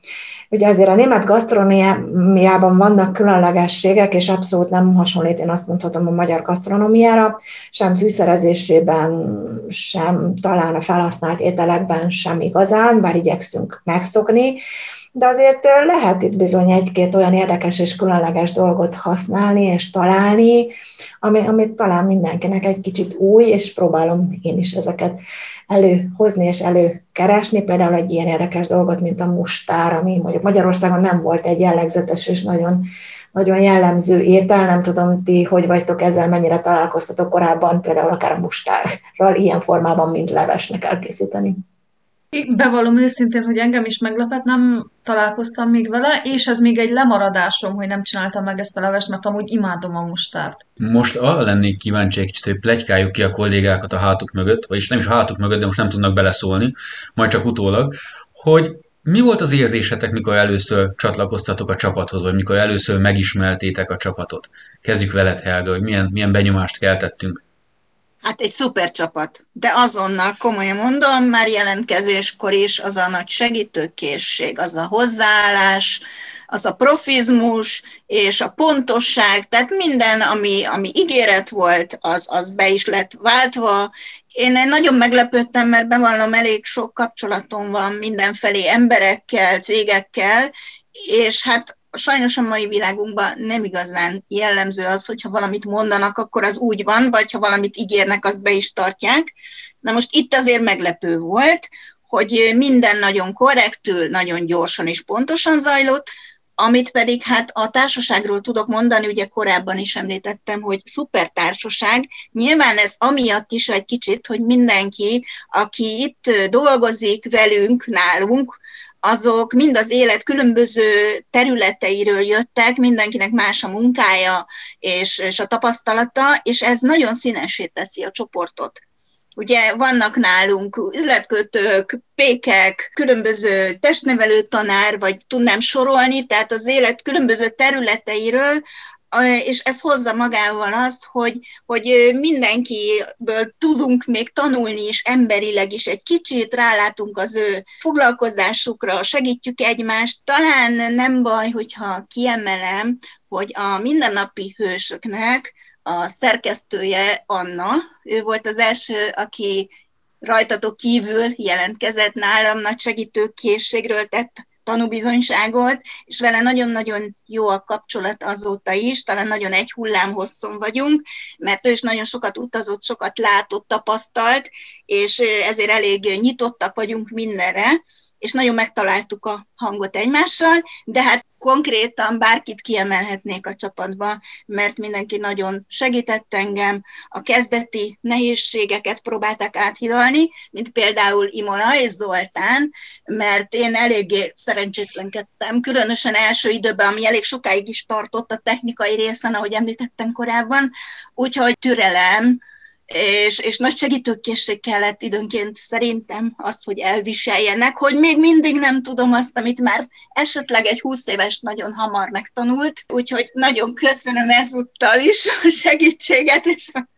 S5: Ugye azért a német gasztronómiában vannak különlegességek, és abszolút nem hasonlít, én azt mondhatom a magyar gasztronómiára, sem fűszerezésében, sem talán a felhasznált ételekben sem igazán, bár igyekszünk megszokni, de azért lehet itt bizony egy-két olyan érdekes és különleges dolgot használni és találni, ami, amit talán mindenkinek egy kicsit új, és próbálom én is ezeket előhozni és előkeresni, például egy ilyen érdekes dolgot, mint a mustár, ami mondjuk Magyarországon nem volt egy jellegzetes és nagyon nagyon jellemző étel, nem tudom ti, hogy vagytok ezzel, mennyire találkoztatok korábban, például akár a mustárral ilyen formában, mint levesnek elkészíteni.
S3: Bevallom őszintén, hogy engem is meglepett, nem találkoztam még vele, és ez még egy lemaradásom, hogy nem csináltam meg ezt a levest, mert amúgy imádom a mustárt.
S2: Most arra lennék kíváncsi egy kicsit, hogy plegykáljuk ki a kollégákat a hátuk mögött, vagyis nem is a hátuk mögött, de most nem tudnak beleszólni, majd csak utólag, hogy mi volt az érzésetek, mikor először csatlakoztatok a csapathoz, vagy mikor először megismertétek a csapatot? Kezdjük veled, Helga, hogy milyen, milyen benyomást keltettünk.
S4: Hát egy szuper csapat, de azonnal komolyan mondom, már jelentkezéskor is az a nagy segítőkészség, az a hozzáállás, az a profizmus és a pontosság, tehát minden, ami, ami ígéret volt, az, az be is lett váltva. Én nagyon meglepődtem, mert bevallom, elég sok kapcsolatom van mindenfelé emberekkel, cégekkel, és hát sajnos a mai világunkban nem igazán jellemző az, hogyha valamit mondanak, akkor az úgy van, vagy ha valamit ígérnek, azt be is tartják. Na most itt azért meglepő volt, hogy minden nagyon korrektül, nagyon gyorsan és pontosan zajlott, amit pedig hát a társaságról tudok mondani, ugye korábban is említettem, hogy szuper társaság. Nyilván ez amiatt is egy kicsit, hogy mindenki, aki itt dolgozik velünk, nálunk, azok mind az élet különböző területeiről jöttek, mindenkinek más a munkája és, és a tapasztalata, és ez nagyon színesé teszi a csoportot. Ugye vannak nálunk üzletkötők, pékek, különböző testnevelő tanár, vagy tudnám sorolni, tehát az élet különböző területeiről, és ez hozza magával azt, hogy, hogy mindenkiből tudunk még tanulni is emberileg is egy kicsit, rálátunk az ő foglalkozásukra, segítjük egymást. Talán nem baj, hogyha kiemelem, hogy a mindennapi hősöknek a szerkesztője Anna, ő volt az első, aki rajtatok kívül jelentkezett nálam, nagy segítőkészségről tett tanúbizonyságot, és vele nagyon-nagyon jó a kapcsolat azóta is, talán nagyon egy hullám hosszon vagyunk, mert ő is nagyon sokat utazott, sokat látott, tapasztalt, és ezért elég nyitottak vagyunk mindenre, és nagyon megtaláltuk a hangot egymással, de hát konkrétan bárkit kiemelhetnék a csapatba, mert mindenki nagyon segített engem, a kezdeti nehézségeket próbálták áthidalni, mint például Imola és Zoltán, mert én eléggé szerencsétlenkedtem, különösen első időben, ami elég sokáig is tartott a technikai részen, ahogy említettem korábban, úgyhogy türelem, és, és nagy segítőkészség kellett időnként szerintem azt, hogy elviseljenek, hogy még mindig nem tudom azt, amit már esetleg egy 20 éves nagyon hamar megtanult, úgyhogy nagyon köszönöm ezúttal is a segítséget és a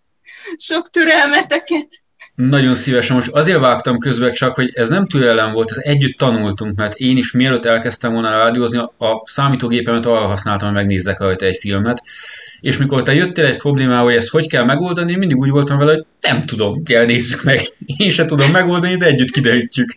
S4: sok türelmeteket.
S2: Nagyon szívesen. Most azért vágtam közbe csak, hogy ez nem türelem volt, ez együtt tanultunk, mert én is mielőtt elkezdtem volna rádiózni, a számítógépemet arra használtam, hogy megnézzek rajta egy filmet, és mikor te jöttél egy problémával, hogy ezt hogy kell megoldani, mindig úgy voltam vele, hogy nem tudom, kell nézzük meg. [laughs] Én sem tudom megoldani, de együtt kiderítjük.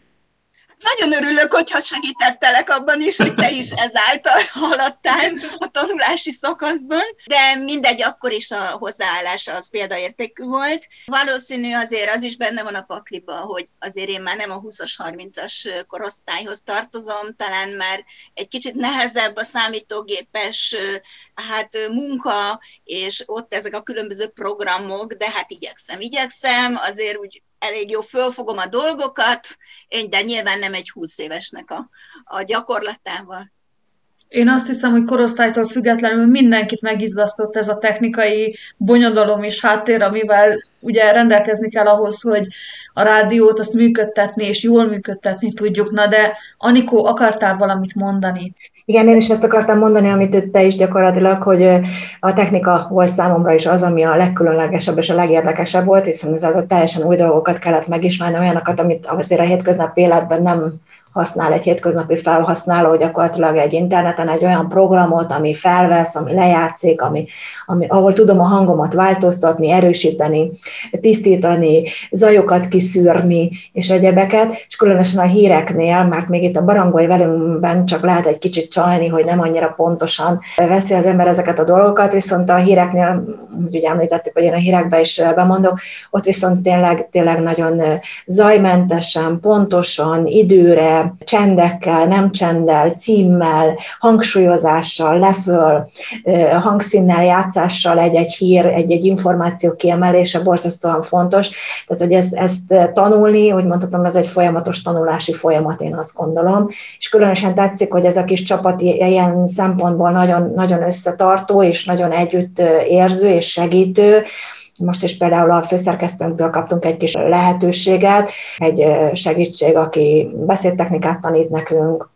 S4: Nagyon örülök, hogyha segítettelek abban is, hogy te is ezáltal haladtál a tanulási szakaszban, de mindegy, akkor is a hozzáállása az példaértékű volt. Valószínű azért az is benne van a pakliba, hogy azért én már nem a 20-as, 30-as korosztályhoz tartozom, talán már egy kicsit nehezebb a számítógépes hát munka, és ott ezek a különböző programok, de hát igyekszem, igyekszem, azért úgy elég jó fölfogom a dolgokat, de nyilván nem egy 20 évesnek a, a gyakorlatával.
S3: Én azt hiszem, hogy korosztálytól függetlenül mindenkit megizzasztott ez a technikai bonyodalom és háttér, amivel ugye rendelkezni kell ahhoz, hogy a rádiót azt működtetni és jól működtetni tudjuk. Na de Anikó, akartál valamit mondani?
S5: Igen, én is ezt akartam mondani, amit te is gyakorlatilag, hogy a technika volt számomra is az, ami a legkülönlegesebb és a legérdekesebb volt, hiszen ez az a teljesen új dolgokat kellett megismerni, olyanokat, amit azért a hétköznapi életben nem használ egy hétköznapi felhasználó gyakorlatilag egy interneten egy olyan programot, ami felvesz, ami lejátszik, ami, ami, ahol tudom a hangomat változtatni, erősíteni, tisztítani, zajokat kiszűrni, és egyebeket, és különösen a híreknél, mert még itt a barangolj velünkben csak lehet egy kicsit csalni, hogy nem annyira pontosan veszi az ember ezeket a dolgokat, viszont a híreknél, úgy említettük, hogy én a hírekbe is bemondok, ott viszont tényleg, tényleg nagyon zajmentesen, pontosan, időre, csendekkel, nem csenddel, címmel, hangsúlyozással, leföl, hangszínnel, játszással egy-egy hír, egy-egy információ kiemelése borzasztóan fontos. Tehát, hogy ezt, ezt tanulni, úgy mondhatom, ez egy folyamatos tanulási folyamat, én azt gondolom. És különösen tetszik, hogy ez a kis csapat ilyen szempontból nagyon, nagyon összetartó, és nagyon együtt érző és segítő, most is például a főszerkesztőnktől kaptunk egy kis lehetőséget, egy segítség, aki beszédtechnikát tanít nekünk,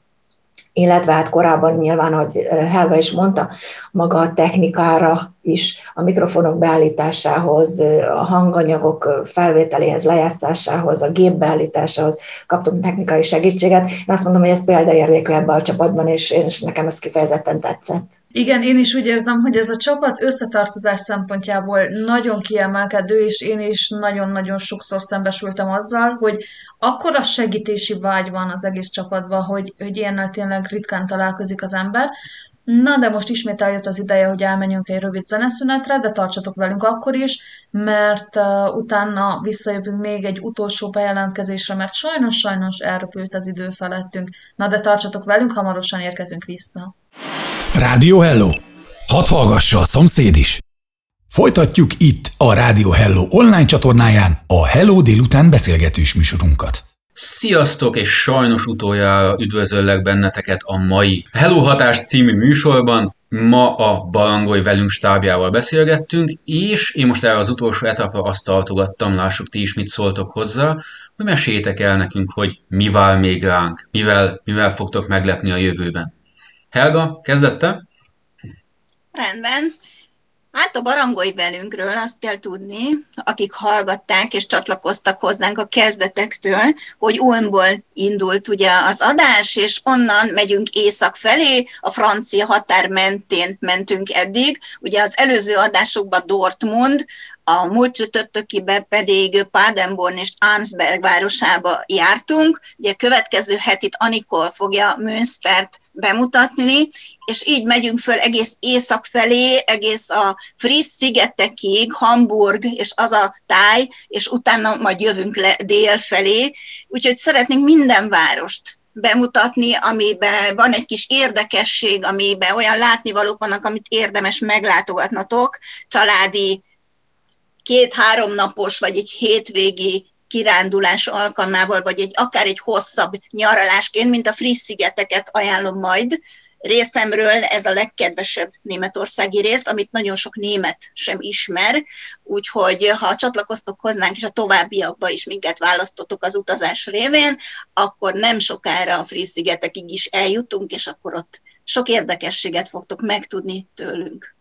S5: illetve hát korábban nyilván, hogy Helga is mondta, maga a technikára is, a mikrofonok beállításához, a hanganyagok felvételéhez, lejátszásához, a gép beállításához kaptunk technikai segítséget. Én azt mondom, hogy ez példaértékű ebben a csapatban, és, és nekem ez kifejezetten tetszett.
S3: Igen, én is úgy érzem, hogy ez a csapat összetartozás szempontjából nagyon kiemelkedő, és én is nagyon-nagyon sokszor szembesültem azzal, hogy akkora segítési vágy van az egész csapatban, hogy, hogy ilyennel tényleg ritkán találkozik az ember. Na, de most ismét eljött az ideje, hogy elmenjünk egy rövid zeneszünetre, de tartsatok velünk akkor is, mert uh, utána visszajövünk még egy utolsó bejelentkezésre, mert sajnos-sajnos elröpült az idő felettünk. Na, de tartsatok velünk, hamarosan érkezünk vissza.
S1: Rádió Hello! Hadd hallgassa a szomszéd is! Folytatjuk itt a Rádió Hello online csatornáján a Hello délután beszélgetős műsorunkat.
S2: Sziasztok, és sajnos utoljára üdvözöllek benneteket a mai Hello Hatás című műsorban. Ma a Barangolj velünk stábjával beszélgettünk, és én most erre az utolsó etapra azt tartogattam, lássuk ti is mit szóltok hozzá, hogy meséljétek el nekünk, hogy mi vár még ránk, mivel, mivel fogtok meglepni a jövőben. Helga, kezdette?
S4: Rendben. Hát a barangolj velünkről azt kell tudni, akik hallgatták és csatlakoztak hozzánk a kezdetektől, hogy Ulmból indult ugye az adás, és onnan megyünk észak felé, a francia határ mentén mentünk eddig. Ugye az előző adásokban Dortmund, a múlt csütörtökiben pedig Padenborn és Arnsberg városába jártunk. Ugye következő hetit Anikol fogja Münstert bemutatni, és így megyünk föl egész észak felé, egész a Friss szigetekig, Hamburg és az a táj, és utána majd jövünk le dél felé. Úgyhogy szeretnénk minden várost bemutatni, amiben van egy kis érdekesség, amiben olyan látnivalók vannak, amit érdemes meglátogatnatok, családi két-három napos, vagy egy hétvégi kirándulás alkalmával, vagy egy akár egy hosszabb nyaralásként, mint a Friss-szigeteket ajánlom majd. Részemről ez a legkedvesebb németországi rész, amit nagyon sok német sem ismer, úgyhogy ha csatlakoztok hozzánk, és a továbbiakba is minket választotok az utazás révén, akkor nem sokára a Friss-szigetekig is eljutunk, és akkor ott sok érdekességet fogtok megtudni tőlünk.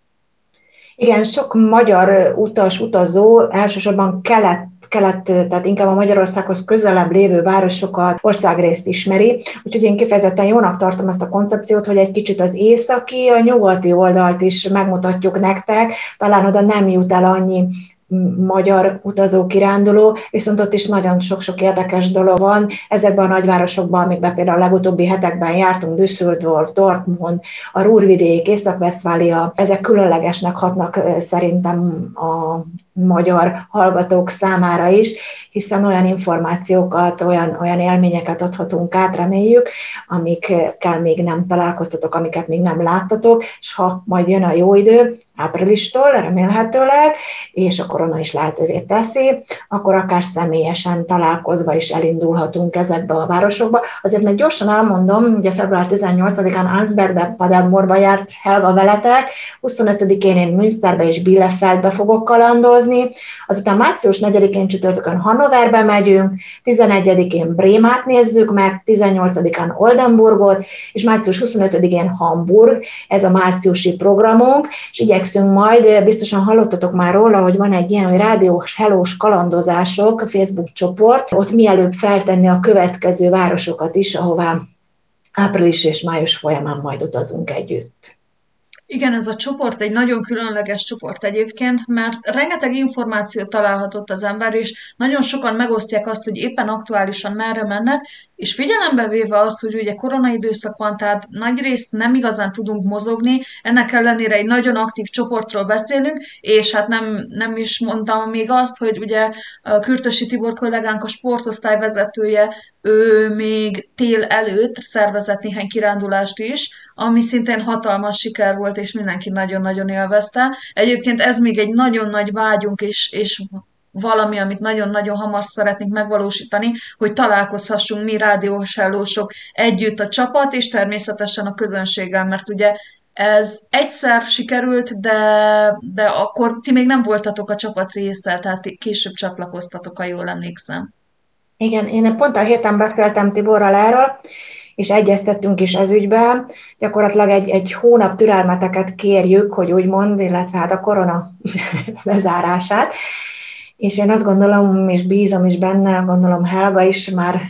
S5: Igen, sok magyar utas, utazó elsősorban kelet, kelet, tehát inkább a Magyarországhoz közelebb lévő városokat, országrészt ismeri, úgyhogy én kifejezetten jónak tartom ezt a koncepciót, hogy egy kicsit az északi, a nyugati oldalt is megmutatjuk nektek, talán oda nem jut el annyi magyar utazó kiránduló, viszont ott is nagyon sok-sok érdekes dolog van. Ezekben a nagyvárosokban, amikben például a legutóbbi hetekben jártunk, Düsseldorf, Dortmund, a Rúrvidék, Észak-Veszfália, ezek különlegesnek hatnak szerintem a magyar hallgatók számára is, hiszen olyan információkat, olyan, olyan élményeket adhatunk át, reméljük, amikkel még nem találkoztatok, amiket még nem láttatok, és ha majd jön a jó idő, áprilistól remélhetőleg, és a korona is lehetővé teszi, akkor akár személyesen találkozva is elindulhatunk ezekbe a városokba. Azért meg gyorsan elmondom, ugye február 18-án Ansbergbe, Padelmorba járt Helga veletek, 25-én én Münsterbe és Bielefeldbe fogok kalandozni, dolgozni, azután március 4-én csütörtökön Hannoverbe megyünk, 11-én Brémát nézzük meg, 18-án Oldenburgot, és március 25-én Hamburg, ez a márciusi programunk, és igyekszünk majd, biztosan hallottatok már róla, hogy van egy ilyen rádiós helós kalandozások Facebook csoport, ott mielőbb feltenni a következő városokat is, ahová április és május folyamán majd utazunk együtt.
S3: Igen, ez a csoport egy nagyon különleges csoport egyébként, mert rengeteg információt találhatott az ember, és nagyon sokan megosztják azt, hogy éppen aktuálisan merre mennek, és figyelembe véve azt, hogy ugye koronaidőszak van, tehát nagy részt nem igazán tudunk mozogni, ennek ellenére egy nagyon aktív csoportról beszélünk, és hát nem, nem is mondtam még azt, hogy ugye Kürtösi Tibor kollégánk, a sportosztály vezetője, ő még tél előtt szervezett néhány kirándulást is, ami szintén hatalmas siker volt, és mindenki nagyon-nagyon élvezte. Egyébként ez még egy nagyon nagy vágyunk, és, és valami, amit nagyon-nagyon hamar szeretnénk megvalósítani, hogy találkozhassunk mi rádiós hellósok együtt a csapat, és természetesen a közönséggel, mert ugye ez egyszer sikerült, de, de akkor ti még nem voltatok a csapat része, tehát később csatlakoztatok, ha jól emlékszem.
S5: Igen, én pont a héten beszéltem Tiborral erről, és egyeztettünk is ez ügyben. Gyakorlatilag egy, egy hónap türelmeteket kérjük, hogy úgy mond, illetve hát a korona [laughs] lezárását. És én azt gondolom, és bízom is benne, gondolom Helga is már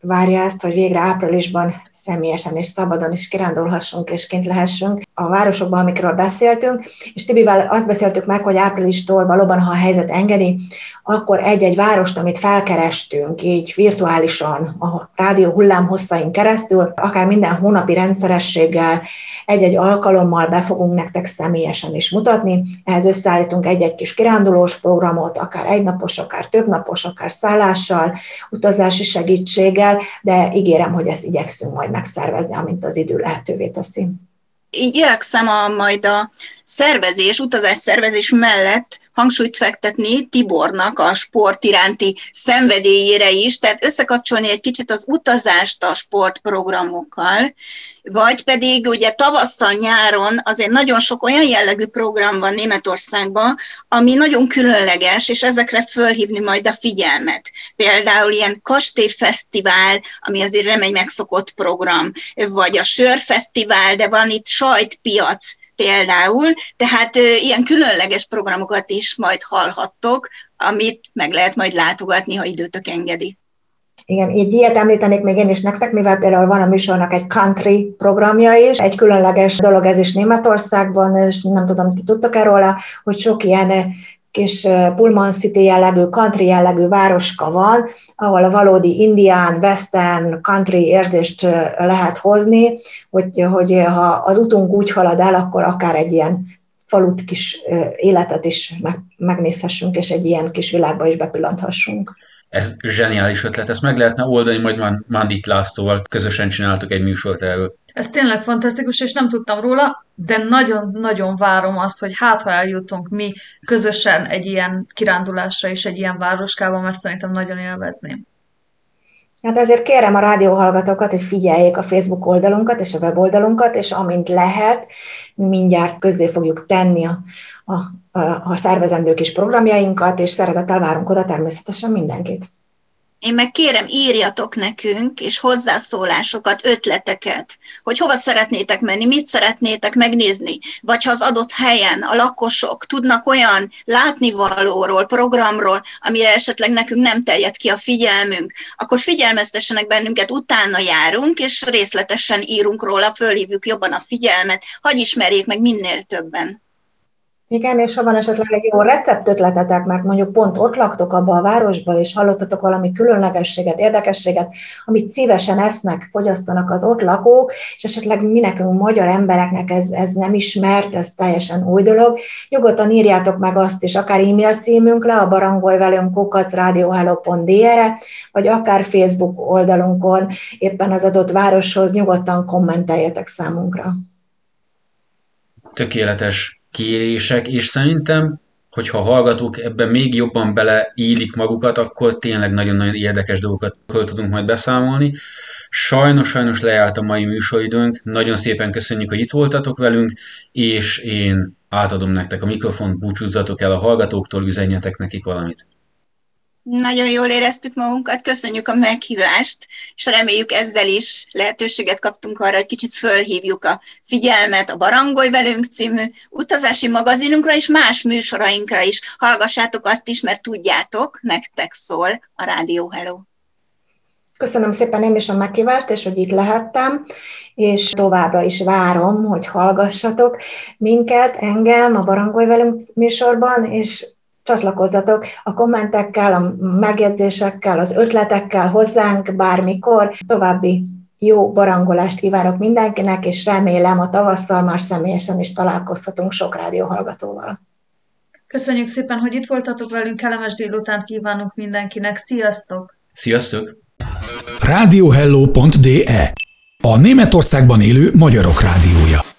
S5: várja ezt, hogy végre áprilisban személyesen és szabadon is kirándulhassunk és kint lehessünk a városokban, amikről beszéltünk, és Tibivel azt beszéltük meg, hogy áprilistól valóban, ha a helyzet engedi, akkor egy-egy várost, amit felkerestünk, így virtuálisan a rádió hullámhosszain keresztül, akár minden hónapi rendszerességgel, egy-egy alkalommal be fogunk nektek személyesen is mutatni. Ehhez összeállítunk egy-egy kis kirándulós programot, akár egynapos, akár többnapos, akár szállással, utazási segítséggel, de ígérem, hogy ezt igyekszünk majd megszervezni, amint az idő lehetővé teszi
S4: igyekszem a, majd a szervezés, utazás szervezés mellett hangsúlyt fektetni Tibornak a sport iránti szenvedélyére is, tehát összekapcsolni egy kicsit az utazást a sportprogramokkal, vagy pedig ugye tavasszal, nyáron azért nagyon sok olyan jellegű program van Németországban, ami nagyon különleges, és ezekre fölhívni majd a figyelmet. Például ilyen kastélyfesztivál, ami azért nem egy megszokott program, vagy a sörfesztivál, de van itt sajtpiac, például, tehát ilyen különleges programokat is majd hallhattok, amit meg lehet majd látogatni, ha időtök engedi.
S5: Igen, így ilyet említenék még én is nektek, mivel például van a műsornak egy country programja is, egy különleges dolog ez is Németországban, és nem tudom, ti tudtok-e róla, hogy sok ilyen kis Pullman City jellegű, country jellegű városka van, ahol a valódi indián, western, country érzést lehet hozni, hogy, hogy ha az utunk úgy halad el, akkor akár egy ilyen falut kis életet is megnézhessünk, és egy ilyen kis világba is bepillanthassunk.
S2: Ez zseniális ötlet, ezt meg lehetne oldani, majd Mandit Lászlóval közösen csináltuk egy műsort erről.
S3: Ez tényleg fantasztikus, és nem tudtam róla, de nagyon-nagyon várom azt, hogy hát ha eljutunk mi közösen egy ilyen kirándulásra és egy ilyen városkába, mert szerintem nagyon élvezném.
S5: Hát ezért kérem a rádióhallgatókat, hogy figyeljék a Facebook oldalunkat és a weboldalunkat, és amint lehet, mindjárt közzé fogjuk tenni a, a, a, a szervezendő kis programjainkat, és szeretettel várunk oda természetesen mindenkit.
S4: Én meg kérem, írjatok nekünk, és hozzászólásokat, ötleteket, hogy hova szeretnétek menni, mit szeretnétek megnézni, vagy ha az adott helyen a lakosok tudnak olyan látnivalóról, programról, amire esetleg nekünk nem terjed ki a figyelmünk, akkor figyelmeztessenek bennünket, utána járunk, és részletesen írunk róla, fölhívjuk jobban a figyelmet, hogy ismerjék meg minél többen.
S5: Igen, és ha van esetleg egy jó receptötletetek, mert mondjuk pont ott laktok abba a városba, és hallottatok valami különlegességet, érdekességet, amit szívesen esznek, fogyasztanak az ott lakók, és esetleg mi nekünk, magyar embereknek ez, ez nem ismert, ez teljesen új dolog, nyugodtan írjátok meg azt is, akár e-mail címünkre, a barangolj velünk kukacradiohello.dr-re, vagy akár Facebook oldalunkon, éppen az adott városhoz nyugodtan kommenteljetek számunkra.
S2: Tökéletes kérések, és szerintem, hogyha a hallgatók ebben még jobban beleílik magukat, akkor tényleg nagyon-nagyon érdekes dolgokat tudunk majd beszámolni. Sajnos, sajnos lejárt a mai műsoridőnk, nagyon szépen köszönjük, hogy itt voltatok velünk, és én átadom nektek a mikrofont, búcsúzzatok el a hallgatóktól, üzenjetek nekik valamit.
S4: Nagyon jól éreztük magunkat, köszönjük a meghívást, és reméljük ezzel is lehetőséget kaptunk arra, hogy kicsit fölhívjuk a figyelmet a Barangolj velünk című utazási magazinunkra és más műsorainkra is. Hallgassátok azt is, mert tudjátok, nektek szól a Rádió Hello.
S5: Köszönöm szépen én is a meghívást, és hogy itt lehettem, és továbbra is várom, hogy hallgassatok minket, engem a Barangolj velünk műsorban, és csatlakozzatok a kommentekkel, a megjegyzésekkel, az ötletekkel hozzánk bármikor. További jó barangolást kívánok mindenkinek, és remélem a tavasszal már személyesen is találkozhatunk sok rádióhallgatóval.
S3: Köszönjük szépen, hogy itt voltatok velünk, kellemes délutánt kívánunk mindenkinek. Sziasztok!
S2: Sziasztok!
S1: Radiohello.de A Németországban élő magyarok rádiója.